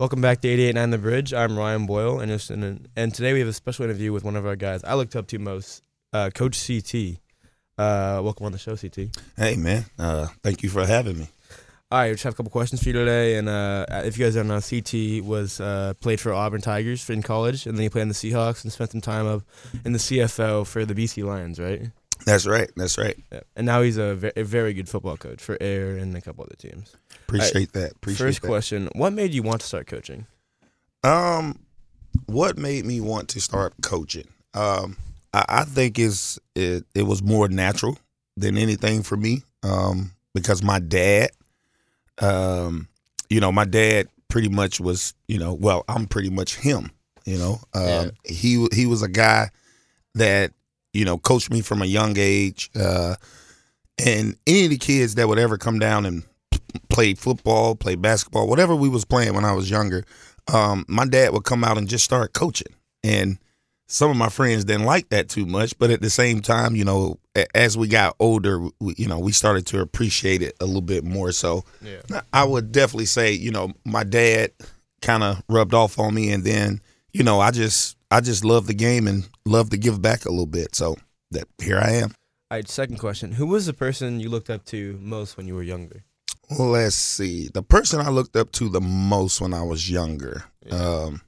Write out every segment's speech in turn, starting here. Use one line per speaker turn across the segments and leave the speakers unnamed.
Welcome back to 88.9 The Bridge. I'm Ryan Boyle, and in, and today we have a special interview with one of our guys I looked up to most, uh, Coach CT. Uh, welcome on the show, CT.
Hey man, uh, thank you for having me.
All right, we just have a couple questions for you today. And uh, if you guys don't know, CT was uh, played for Auburn Tigers in college, and then he played in the Seahawks and spent some time up in the CFL for the BC Lions, right?
That's right. That's right.
Yeah. And now he's a, ve- a very good football coach for Air and a couple other teams.
Appreciate that. Appreciate
First
that.
question: What made you want to start coaching?
Um, what made me want to start coaching? Um, I, I think is it, it was more natural than anything for me. Um, because my dad, um, you know, my dad pretty much was, you know, well, I'm pretty much him. You know, um,
Yeah.
he he was a guy that you know coached me from a young age. Uh, and any of the kids that would ever come down and play football, play basketball, whatever we was playing when I was younger, um, my dad would come out and just start coaching. And some of my friends didn't like that too much, but at the same time, you know, as we got older, we, you know, we started to appreciate it a little bit more. So
Yeah.
I would definitely say, you know, my dad kind of rubbed off on me, and then, you know, I just, I just love the game and love to give back a little bit. So that here I am.
All right, second question: Who was the person you looked up to most when you were younger?
Let's see. The person I looked up to the most when I was younger, um,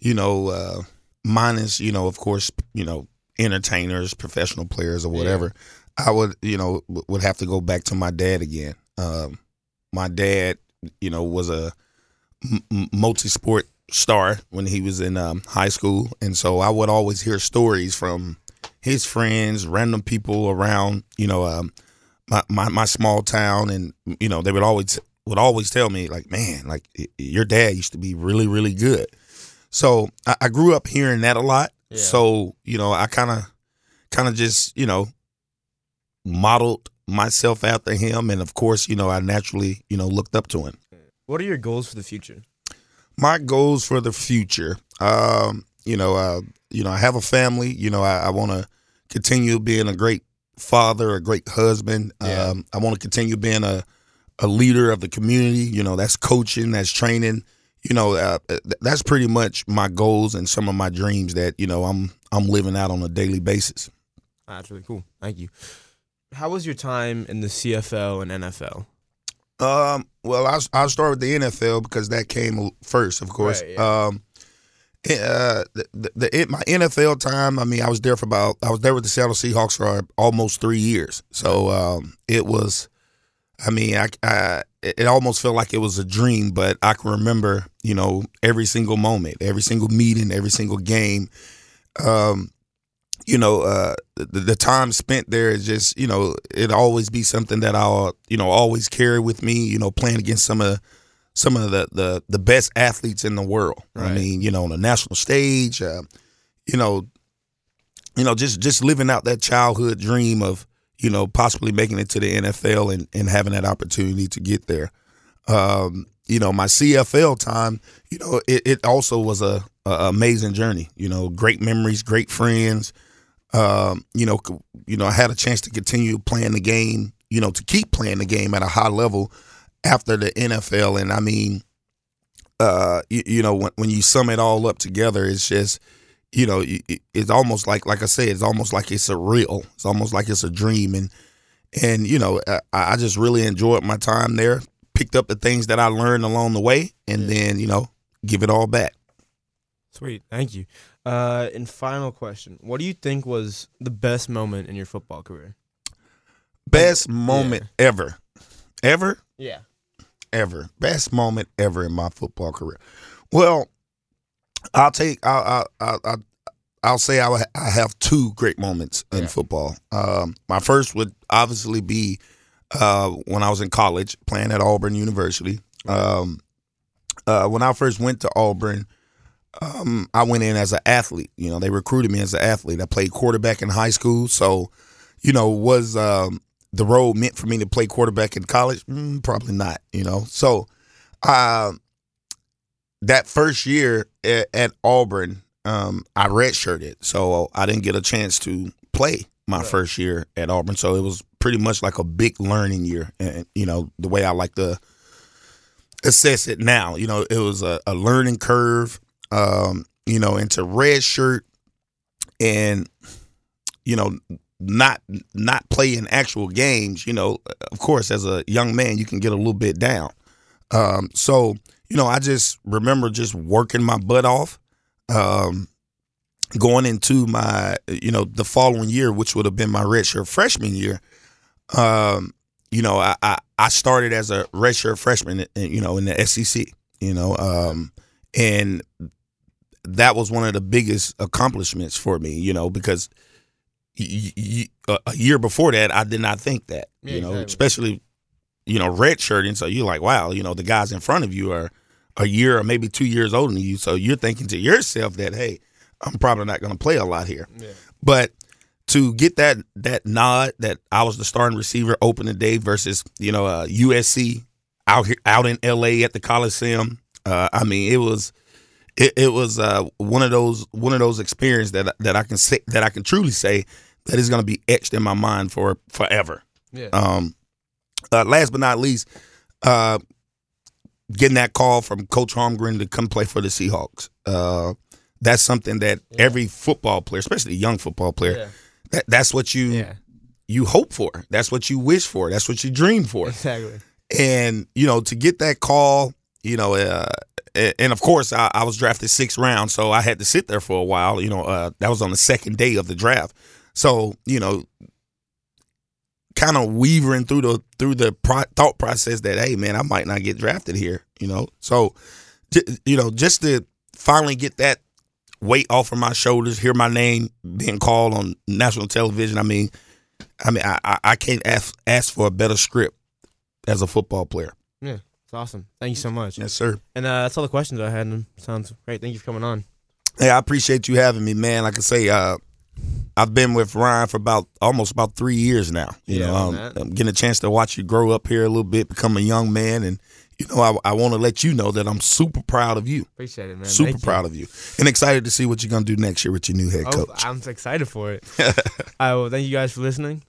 you know, uh, minus, you know, of course, you know, entertainers, professional players, or whatever. I would, you know, would have to go back to my dad again. Um, my dad, you know, was a m- m- multi-sport star when he was in um, high school, and so I would always hear stories from his friends, random people around, you know, um, my, my my small town, and you know, they would always would always tell me like, man, like your dad used to be really really good. So I, I grew up hearing that a lot.
Yeah.
So you know, I kind of kind of just you know modeled myself after him, and of course, you know, I naturally you know looked up to him.
What are your goals for the future?
My goals for the future, um, you know, uh, you know, I have a family. You know, I, I want to continue being a great father, a great husband.
Yeah.
Um, I want to continue being a a leader of the community. You know, that's coaching, that's training. You know, uh, th- that's pretty much my goals and some of my dreams that you know I'm I'm living out on a daily basis.
That's really cool. Thank you. How was your time in the CFL and NFL?
Um, well, I'll, I'll start with the NFL because that came first, of course.
Right, yeah.
Um, uh, the, the, the it, my NFL time. I mean, I was there for about. I was there with the Seattle Seahawks for almost three years. So um, it was. I mean, I, I it almost felt like it was a dream, but I can remember, you know, every single moment, every single meeting, every single game. Um, you know, uh, the, the time spent there is just, you know, it always be something that I'll, you know, always carry with me. You know, playing against some of some of the the, the best athletes in the world. I mean, you know, on the national stage, uh, you know, you know, just just living out that childhood dream of, you know, possibly making it to the NFL and and having that opportunity to get there. Um, you know, my CFL time, you know, it, it also was a, a amazing journey. You know, great memories, great friends. Um, you know, you know, I had a chance to continue playing the game. You know, to keep playing the game at a high level after the NFL, and I mean, uh, you, you know, when when you sum it all up together, it's just, you know, it- it- it's almost like, like I said, it's almost like it's a real. It's almost like it's a dream, and and you know, I, I just really enjoyed my time there. Picked up the things that I learned along the way, and then you know, give it all back.
Sweet, thank you. Uh, and final question: What do you think was the best moment in your football career?
Best moment ever, ever.
Yeah.
ever. Best moment ever in my football career. Well, I'll take. I'll. I'll. I'll, I'll I'll say I, I have two great moments in
Yeah.
football. Um, my first would obviously be uh, when I was in college playing at Auburn University. Um, uh, when I first went to Auburn, um, I went in as an athlete. You know, they recruited me as an athlete. I played quarterback in high school, so you know was um, the role meant for me to play quarterback in college? Mm, probably not. You know, so uh, that first year at, at Auburn, um, I redshirted, so I didn't get a chance to play my
Right.
first year at Auburn. So it was pretty much like a big learning year, and you know the way I like to assess it now. You know, it was a, a learning curve. Um, you know, into red shirt and you know not not playing actual games. You know, of course, as a young man, you can get a little bit down. Um, so you know, I just remember just working my butt off. Um, going into my you know the following year, which would have been my redshirt freshman year. Um, you know, I, I, I started as a redshirt freshman, in, you know, in the SEC. You know, um, and that was one of the biggest accomplishments for me. You know, because y- y- a year before that, I did not think that.
Yeah,
you know,
exactly.
especially you know redshirting. So you're like, wow, you know, the guys in front of you are a year or maybe two years older than you. So you're thinking to yourself that, hey, I'm probably not going to play a lot here.
Yeah.
But to get that that nod that I was the starting receiver opening day versus you know uh, USC out here out in LA at the Coliseum, uh, I mean it was it, it was uh, one of those one of those experiences that that I can say that I can truly say that is going to be etched in my mind for forever.
Yeah.
Um, uh, last but not least, uh, getting that call from Coach Holmgren to come play for the Seahawks. Uh, that's something that
Yeah.
every football player, especially a young football player,
yeah.
that, that's what you
Yeah.
you hope for. That's what you wish for. That's what you dream for.
Exactly.
And you know, to get that call, you know, uh, and of course, I, I was drafted sixth round, so I had to sit there for a while. You know, uh, that was on the second day of the draft. So you know, kind of weavering through the through the pro- thought process that hey, man, I might not get drafted here. You know, so you know, just to finally get that weight off of my shoulders, hear my name being called on national television. I mean, I mean, I I, I can't ask ask for a better script as a football player.
Yeah. It's awesome. Thank you so much.
Yes, sir.
And uh, that's all the questions I had. And sounds great. Thank you for coming on.
Hey, I appreciate you having me, man. Like I say, uh, I've been with Ryan for about almost about three years now. You
Yeah,
know, um. I'm getting a chance to watch you grow up here a little bit, become a young man, and you know, I, I want to let you know that I'm super proud of you,
Appreciate it, man.
super
Thank you.
proud of you, and excited to see what you're gonna do next year with your new head
Oh,
coach.
I'm excited for it. All right, well, thank you guys for listening.